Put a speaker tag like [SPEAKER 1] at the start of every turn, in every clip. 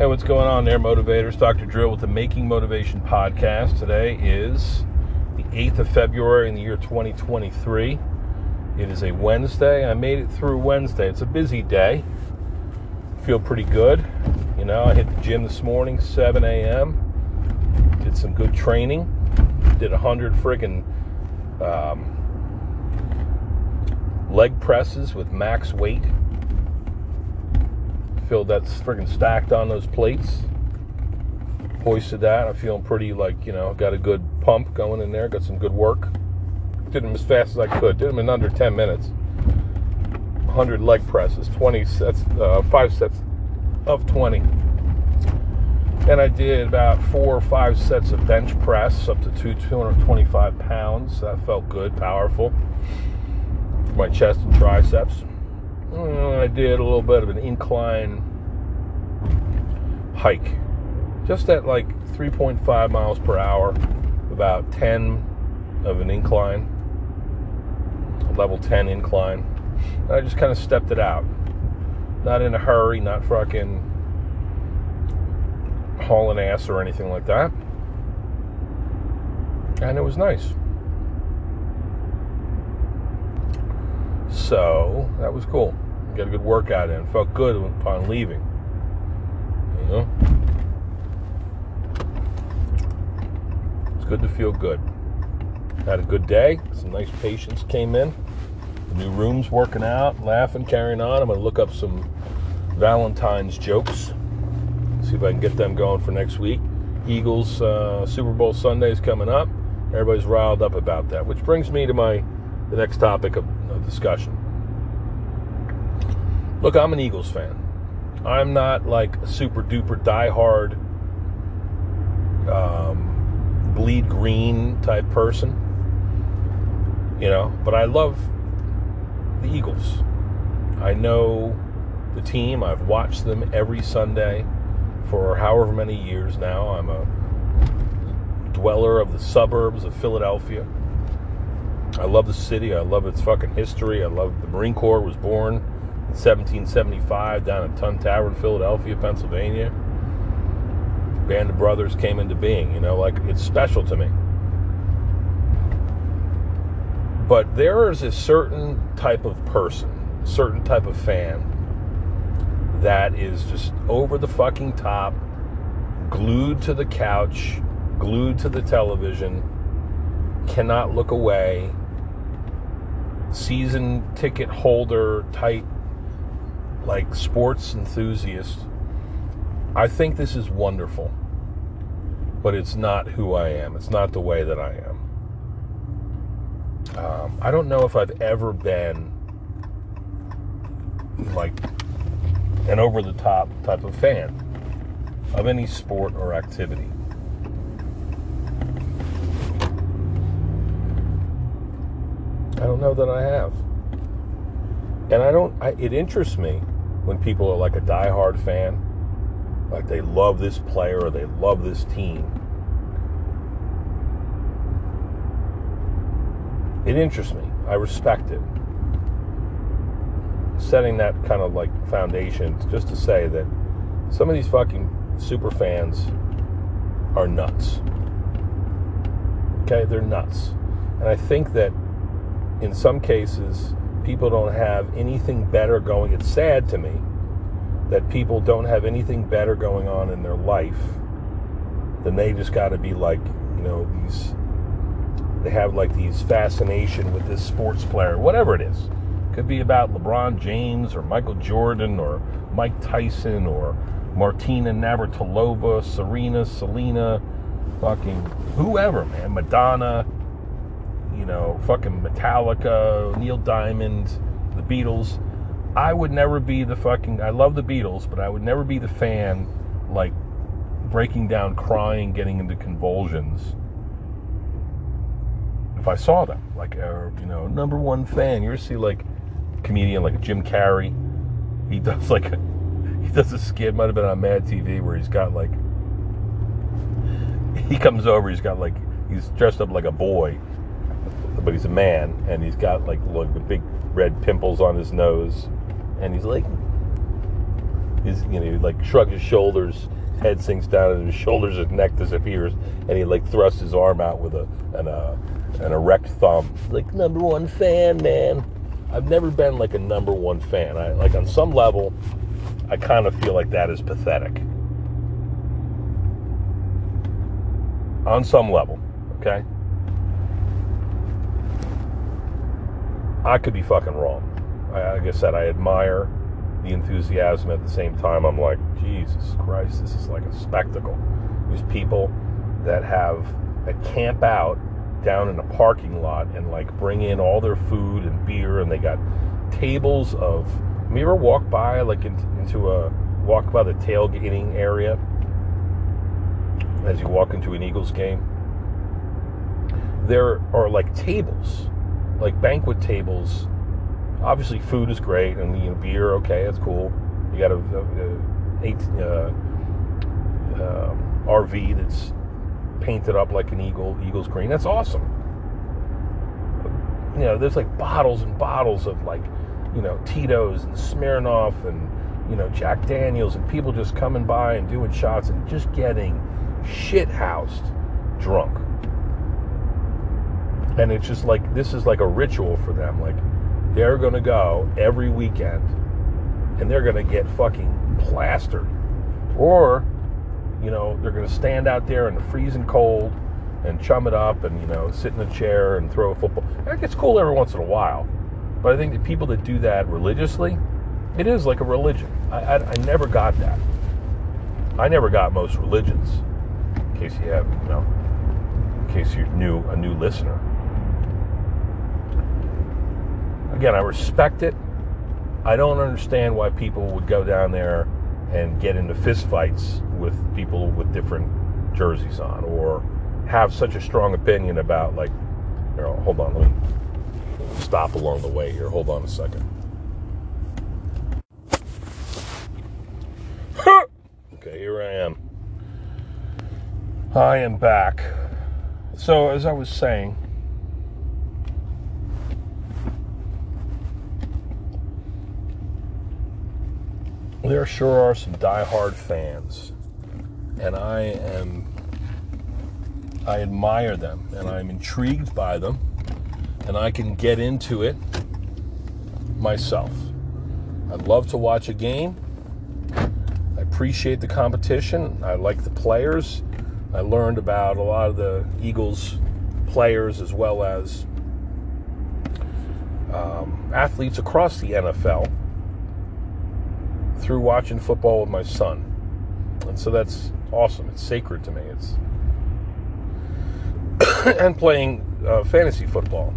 [SPEAKER 1] Hey, what's going on there, motivators? Dr. Drill with the Making Motivation podcast. Today is the 8th of February in the year 2023. It is a Wednesday. I made it through Wednesday. It's a busy day. Feel pretty good. You know, I hit the gym this morning, 7 a.m. Did some good training. Did 100 friggin' um, leg presses with max weight feel that's freaking stacked on those plates. Hoisted that. I'm feeling pretty like, you know, got a good pump going in there, got some good work. Did them as fast as I could. Did them in under 10 minutes. 100 leg presses, 20 sets, uh, five sets of 20. And I did about four or five sets of bench press up to two, 225 pounds. That felt good, powerful. My chest and triceps. Mm, I did a little bit of an incline hike, just at like 3.5 miles per hour, about 10 of an incline, level 10 incline. And I just kind of stepped it out. Not in a hurry, not fucking hauling ass or anything like that. And it was nice. So that was cool. Got a good workout in. Felt good upon leaving. You know? It's good to feel good. Had a good day. Some nice patients came in. The new room's working out, laughing, carrying on. I'm going to look up some Valentine's jokes. See if I can get them going for next week. Eagles uh, Super Bowl Sunday is coming up. Everybody's riled up about that, which brings me to my the next topic of, of discussion. Look, I'm an Eagles fan. I'm not like a super duper diehard um, bleed green type person, you know, but I love the Eagles. I know the team. I've watched them every Sunday for however many years now. I'm a dweller of the suburbs of Philadelphia. I love the city. I love its fucking history. I love the Marine Corps was born in 1775 down at Tun Tavern, Philadelphia, Pennsylvania. Band of Brothers came into being. You know, like it's special to me. But there is a certain type of person, certain type of fan that is just over the fucking top, glued to the couch, glued to the television, cannot look away, season ticket holder type, like sports enthusiast. I think this is wonderful, but it's not who I am. It's not the way that I am. Um, I don't know if I've ever been like an over the top type of fan of any sport or activity. I don't know that I have. And I don't, I, it interests me when people are like a diehard fan, like they love this player or they love this team. It interests me. I respect it. Setting that kind of like foundation just to say that some of these fucking super fans are nuts. Okay, they're nuts. And I think that in some cases, people don't have anything better going. It's sad to me that people don't have anything better going on in their life than they just got to be like, you know, these. They have like these fascination with this sports player, whatever it is. Could be about LeBron James or Michael Jordan or Mike Tyson or Martina Navratilova, Serena, Selena, fucking whoever, man, Madonna you know, fucking Metallica, Neil Diamond, the Beatles. I would never be the fucking. I love the Beatles, but I would never be the fan like breaking down, crying, getting into convulsions. If I saw them, like, uh, you know, number one fan, you ever see like comedian like Jim Carrey? He does like a, he does a skit, might have been on Mad TV, where he's got like he comes over, he's got like he's dressed up like a boy, but he's a man and he's got like look the big red pimples on his nose and he's like He's, you know, he like shrugs his shoulders, head sinks down, and his shoulders and neck disappears, and he like thrusts his arm out with a an, uh, an erect thumb. Like number one fan, man. I've never been like a number one fan. I like on some level, I kind of feel like that is pathetic. On some level, okay. I could be fucking wrong. I, like I said, I admire the enthusiasm at the same time. I'm like, Jesus Christ, this is like a spectacle. These people that have that camp out down in a parking lot and like bring in all their food and beer, and they got tables of. Have you ever walk by like in, into a walk by the tailgating area as you walk into an Eagles game? There are like tables like banquet tables. Obviously, food is great, and you know, beer, okay, that's cool. You got a, a, a eight, uh, uh, um, RV that's painted up like an eagle, eagle's green. That's awesome. You know, there's like bottles and bottles of like, you know, Tito's and Smirnoff and you know Jack Daniels, and people just coming by and doing shots and just getting shit housed drunk and it's just like this is like a ritual for them. Like they're going to go every weekend and they're going to get fucking plastered. Or you know they're going to stand out there in the freezing cold and chum it up and you know sit in a chair and throw a football. It gets cool every once in a while. But i think the people that do that religiously it is like a religion. I, I, I never got that. I never got most religions in case you have you know in case you're new a new listener again, I respect it. I don't understand why people would go down there and get into fistfights with people with different jerseys on or have such a strong opinion about like here, hold on let me stop along the way here. Hold on a second. Okay here i am. I am back. So as i was saying there sure are some die-hard fans, and I am I admire them and I'm intrigued by them, and I can get into it myself. I'd love to watch a game. I appreciate the competition. I like the players. I learned about a lot of the Eagles players as well as um, athletes across the NFL through watching football with my son. And so that's awesome. It's sacred to me. It's and playing uh, fantasy football.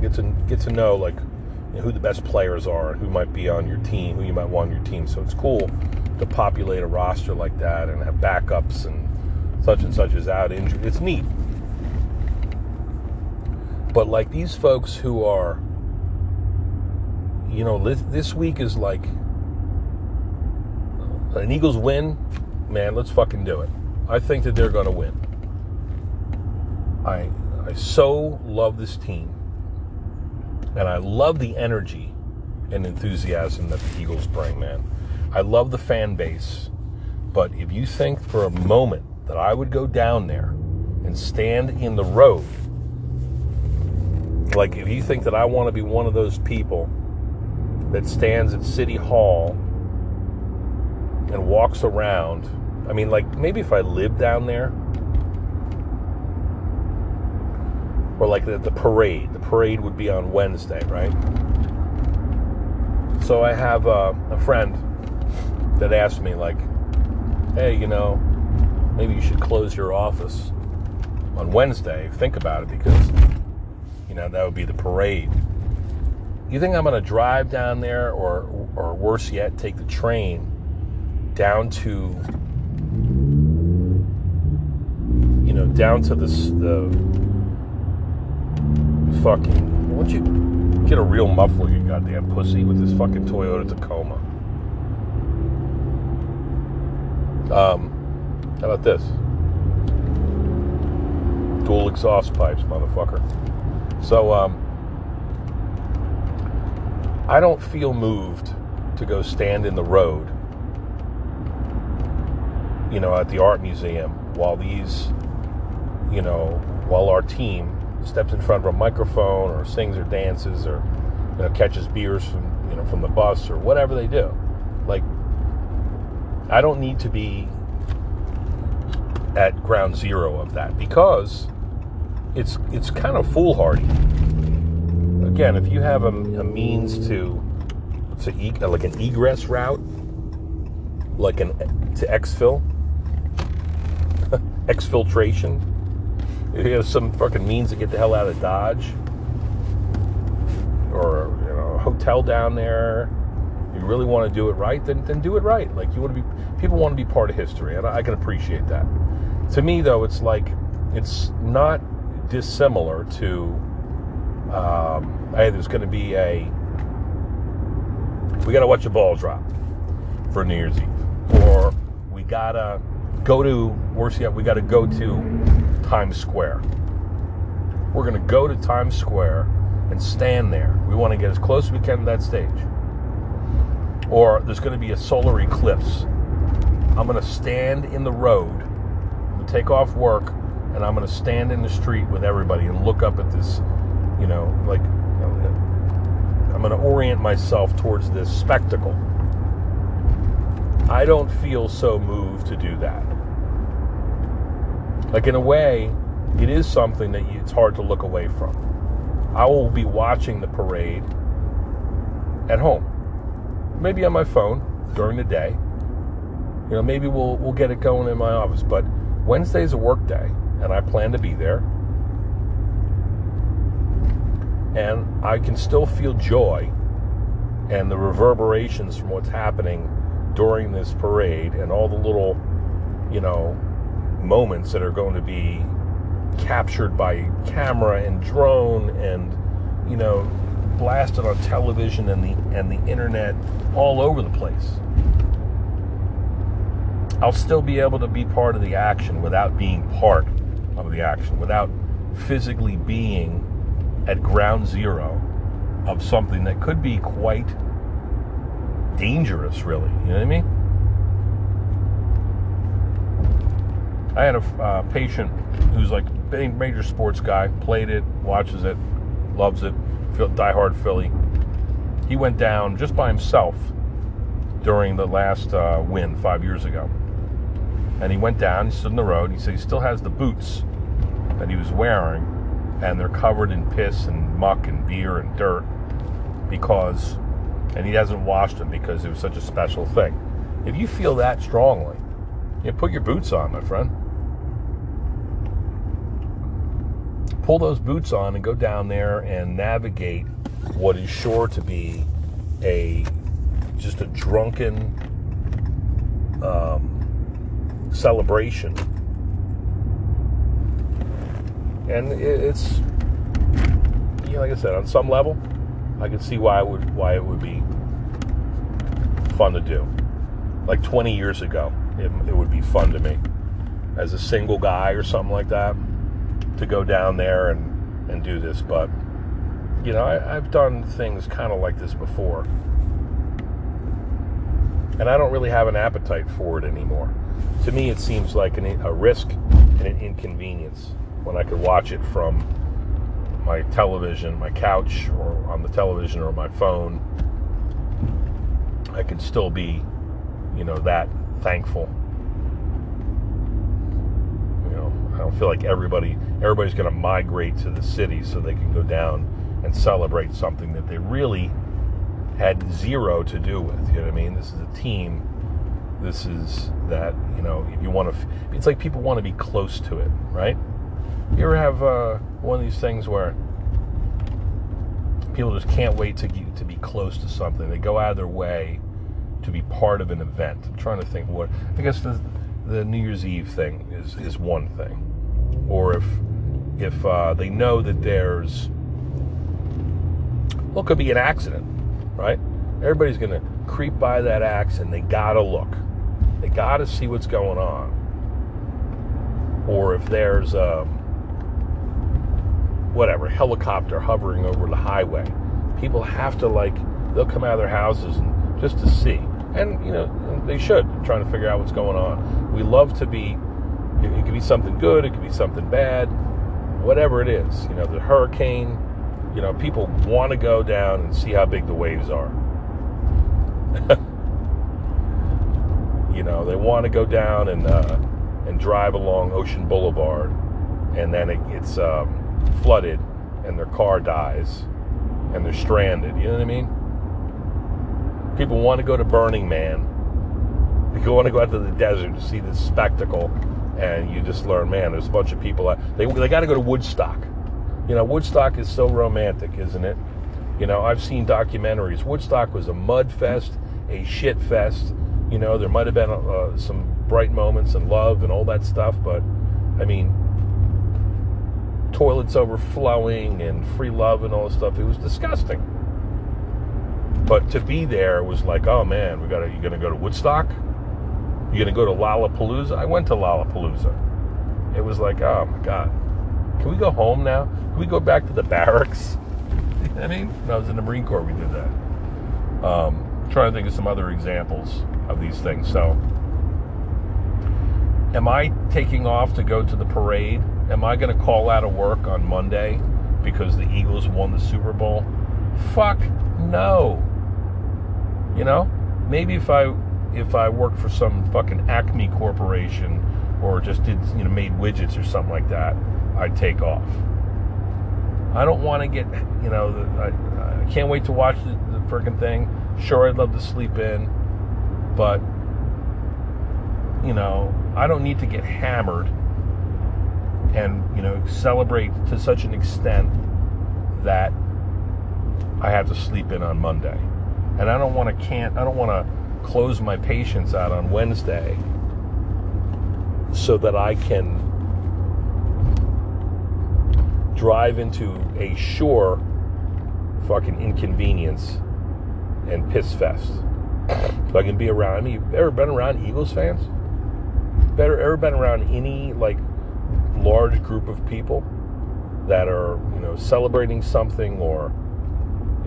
[SPEAKER 1] Get to get to know like you know, who the best players are, who might be on your team, who you might want on your team. So it's cool to populate a roster like that and have backups and such and such is out injured. It's neat. But like these folks who are, you know, this week is like an Eagles win, man, let's fucking do it. I think that they're going to win. I I so love this team. And I love the energy and enthusiasm that the Eagles bring, man. I love the fan base. But if you think for a moment that I would go down there and stand in the road, like if you think that I want to be one of those people that stands at City Hall and walks around. I mean, like maybe if I lived down there, or like the, the parade. The parade would be on Wednesday, right? So I have uh, a friend that asked me, like, hey, you know, maybe you should close your office on Wednesday. Think about it because, you know, that would be the parade. You think I'm going to drive down there or, or worse yet, take the train down to you know down to this the fucking why don't you get a real muffler you goddamn pussy with this fucking Toyota Tacoma? Um how about this? Dual exhaust pipes motherfucker. So um I don't feel moved to go stand in the road you know, at the art museum while these, you know, while our team steps in front of a microphone or sings or dances or you know catches beers from you know from the bus or whatever they do. Like I don't need to be at ground zero of that because it's it's kind of foolhardy. Again, if you have a, a means to to like an egress route, like an to exfil, exfiltration, if you have some fucking means to get the hell out of Dodge, or you know, a hotel down there, you really want to do it right, then then do it right. Like you want to be, people want to be part of history, and I can appreciate that. To me, though, it's like it's not dissimilar to. Um, hey, there's going to be a. We got to watch a ball drop for New Year's Eve, or we gotta go to. Worse yet, we got to go to Times Square. We're going to go to Times Square and stand there. We want to get as close as we can to that stage. Or there's going to be a solar eclipse. I'm going to stand in the road, take off work, and I'm going to stand in the street with everybody and look up at this, you know, like, I'm going to orient myself towards this spectacle. I don't feel so moved to do that. Like, in a way, it is something that it's hard to look away from. I will be watching the parade at home. Maybe on my phone during the day. You know, maybe we'll we'll get it going in my office, but Wednesday's a work day and I plan to be there. And I can still feel joy and the reverberations from what's happening during this parade and all the little, you know, moments that are going to be captured by camera and drone and you know blasted on television and the and the internet all over the place. I'll still be able to be part of the action without being part of the action, without physically being at ground zero of something that could be quite dangerous, really. You know what I mean? I had a uh, patient who's like a major sports guy, played it, watches it, loves it, diehard Philly. He went down just by himself during the last uh, win five years ago. And he went down, he stood in the road, he said he still has the boots that he was wearing, and they're covered in piss and muck and beer and dirt because, and he hasn't washed them because it was such a special thing. If you feel that strongly, you put your boots on, my friend. pull those boots on and go down there and navigate what is sure to be a just a drunken um, celebration. And it's you know, like I said, on some level, I can see why it would why it would be fun to do. Like 20 years ago, it, it would be fun to me as a single guy or something like that to go down there and, and do this, but you know, I, have done things kind of like this before. And I don't really have an appetite for it anymore. To me, it seems like an, a risk and an inconvenience when I could watch it from my television, my couch, or on the television or my phone. I can still be, you know, that thankful You know, I don't feel like everybody everybody's going to migrate to the city so they can go down and celebrate something that they really had zero to do with. You know what I mean? This is a team. This is that you know if you want to. It's like people want to be close to it, right? You ever have uh, one of these things where people just can't wait to get, to be close to something? They go out of their way to be part of an event. I'm trying to think what. I guess the the New Year's Eve thing is is one thing or if if uh, they know that there's well, it could be an accident, right? Everybody's to creep by that accident. They got to look. They got to see what's going on. Or if there's um, whatever helicopter hovering over the highway, people have to like they'll come out of their houses and just to see. And, you know, they should, trying to figure out what's going on. We love to be, it could be something good, it could be something bad, whatever it is. You know, the hurricane, you know, people want to go down and see how big the waves are. you know, they want to go down and, uh, and drive along Ocean Boulevard, and then it gets um, flooded, and their car dies, and they're stranded. You know what I mean? People want to go to Burning Man. People want to go out to the desert to see this spectacle, and you just learn, man, there's a bunch of people. They they got to go to Woodstock. You know, Woodstock is so romantic, isn't it? You know, I've seen documentaries. Woodstock was a mud fest, a shit fest. You know, there might have been uh, some bright moments and love and all that stuff, but I mean, toilets overflowing and free love and all this stuff. It was disgusting. But to be there was like, oh man, we got to. You gonna go to Woodstock? You gonna go to Lollapalooza? I went to Lollapalooza. It was like, oh my god, can we go home now? Can we go back to the barracks? I mean, when I was in the Marine Corps, we did that. Um, trying to think of some other examples of these things. So, am I taking off to go to the parade? Am I going to call out of work on Monday because the Eagles won the Super Bowl? Fuck no. You know, maybe if I if I worked for some fucking Acme corporation or just did you know made widgets or something like that, I'd take off. I don't want to get you know I, I can't wait to watch the, the freaking thing. Sure, I'd love to sleep in, but you know I don't need to get hammered and you know celebrate to such an extent that I have to sleep in on Monday. And I don't want to can't I don't want to close my patients out on Wednesday so that I can drive into a sure fucking inconvenience and piss fest. So I can be around. You ever been around Eagles fans? Better ever been around any like large group of people that are you know celebrating something or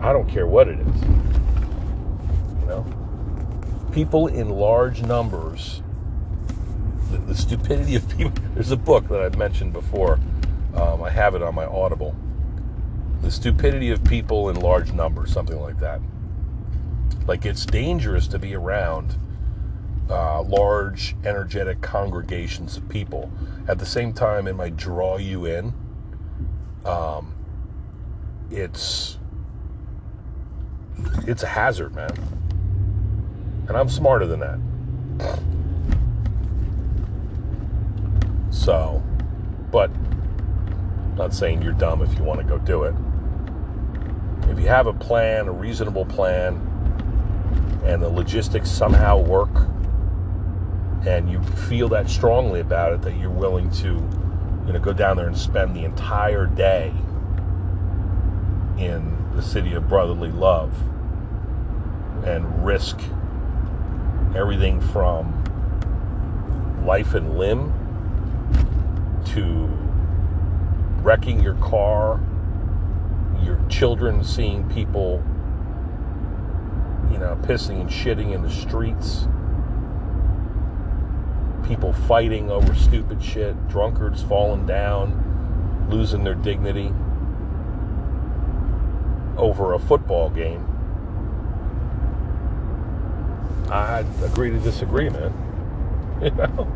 [SPEAKER 1] I don't care what it is. You know, people in large numbers. The, the stupidity of people. There's a book that I've mentioned before. Um, I have it on my Audible. The stupidity of people in large numbers, something like that. Like it's dangerous to be around uh, large, energetic congregations of people. At the same time, it might draw you in. Um, it's it's a hazard, man. And I'm smarter than that. So, but not saying you're dumb if you want to go do it. If you have a plan, a reasonable plan, and the logistics somehow work, and you feel that strongly about it that you're willing to, you know, go down there and spend the entire day in the city of brotherly love and risk everything from life and limb to wrecking your car, your children seeing people, you know, pissing and shitting in the streets, people fighting over stupid shit, drunkards falling down, losing their dignity over a football game. I agree to disagree, man. You know?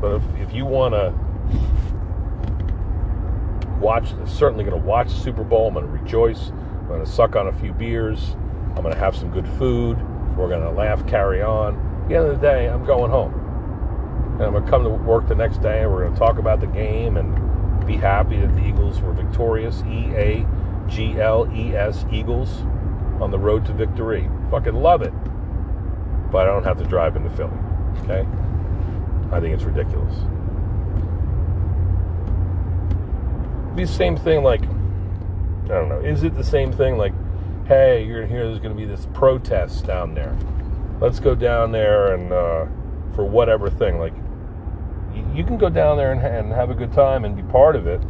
[SPEAKER 1] But if, if you want to watch, certainly going to watch Super Bowl, I'm going to rejoice. I'm going to suck on a few beers. I'm going to have some good food. We're going to laugh, carry on. The end of the day, I'm going home. And I'm going to come to work the next day and we're going to talk about the game and be happy that the Eagles were victorious. E A G L E S, Eagles on the road to victory. Fucking love it. But I don't have to drive into Philly. Okay? I think it's ridiculous. Be the same thing like I don't know. Is it the same thing like, hey, you're going to hear there's gonna be this protest down there. Let's go down there and uh, for whatever thing. Like you, can go down there and, and have a good time and be part of it.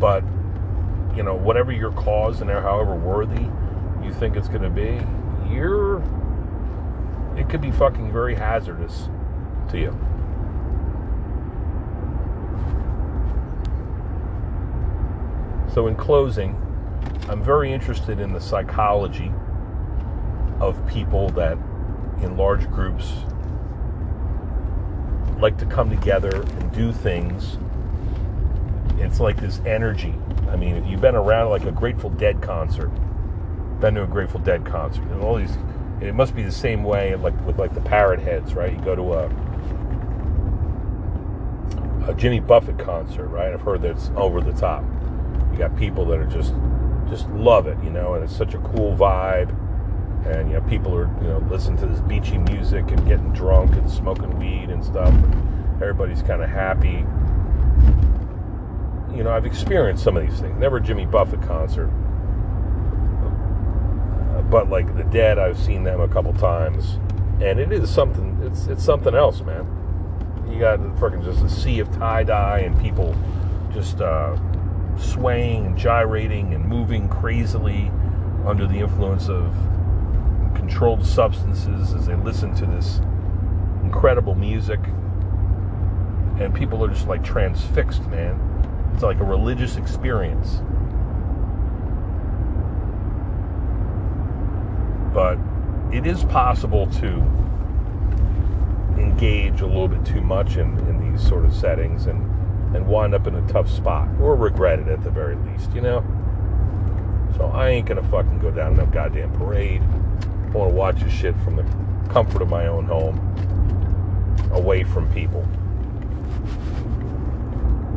[SPEAKER 1] But you know, whatever your cause and however worthy you think it's going to be, you're it could be fucking very hazardous to you. So, in closing, I'm very interested in the psychology of people that in large groups like to come together and do things. It's like this energy. I mean, if you've been around like a Grateful Dead concert, been to a Grateful Dead concert, and all these, it must be the same way like with like the Parrot Heads, right? You go to a a Jimmy Buffett concert, right? I've heard that it's over the top. You got people that are just just love it, you know, and it's such a cool vibe. And you know, people are you know listening to this beachy music and getting drunk and smoking weed and stuff. And Everybody's kind of happy. You know, I've experienced some of these things. Never Jimmy Buffett concert, but like the Dead, I've seen them a couple times, and it is something. It's it's something else, man. You got freaking just a sea of tie dye and people just. Uh, swaying and gyrating and moving crazily under the influence of controlled substances as they listen to this incredible music. And people are just like transfixed, man. It's like a religious experience. But it is possible to engage a little bit too much in, in these sort of settings and and wind up in a tough spot or regret it at the very least, you know? So I ain't gonna fucking go down no goddamn parade. I wanna watch this shit from the comfort of my own home, away from people.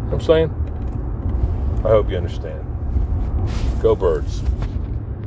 [SPEAKER 1] You know I'm saying? I hope you understand. Go birds.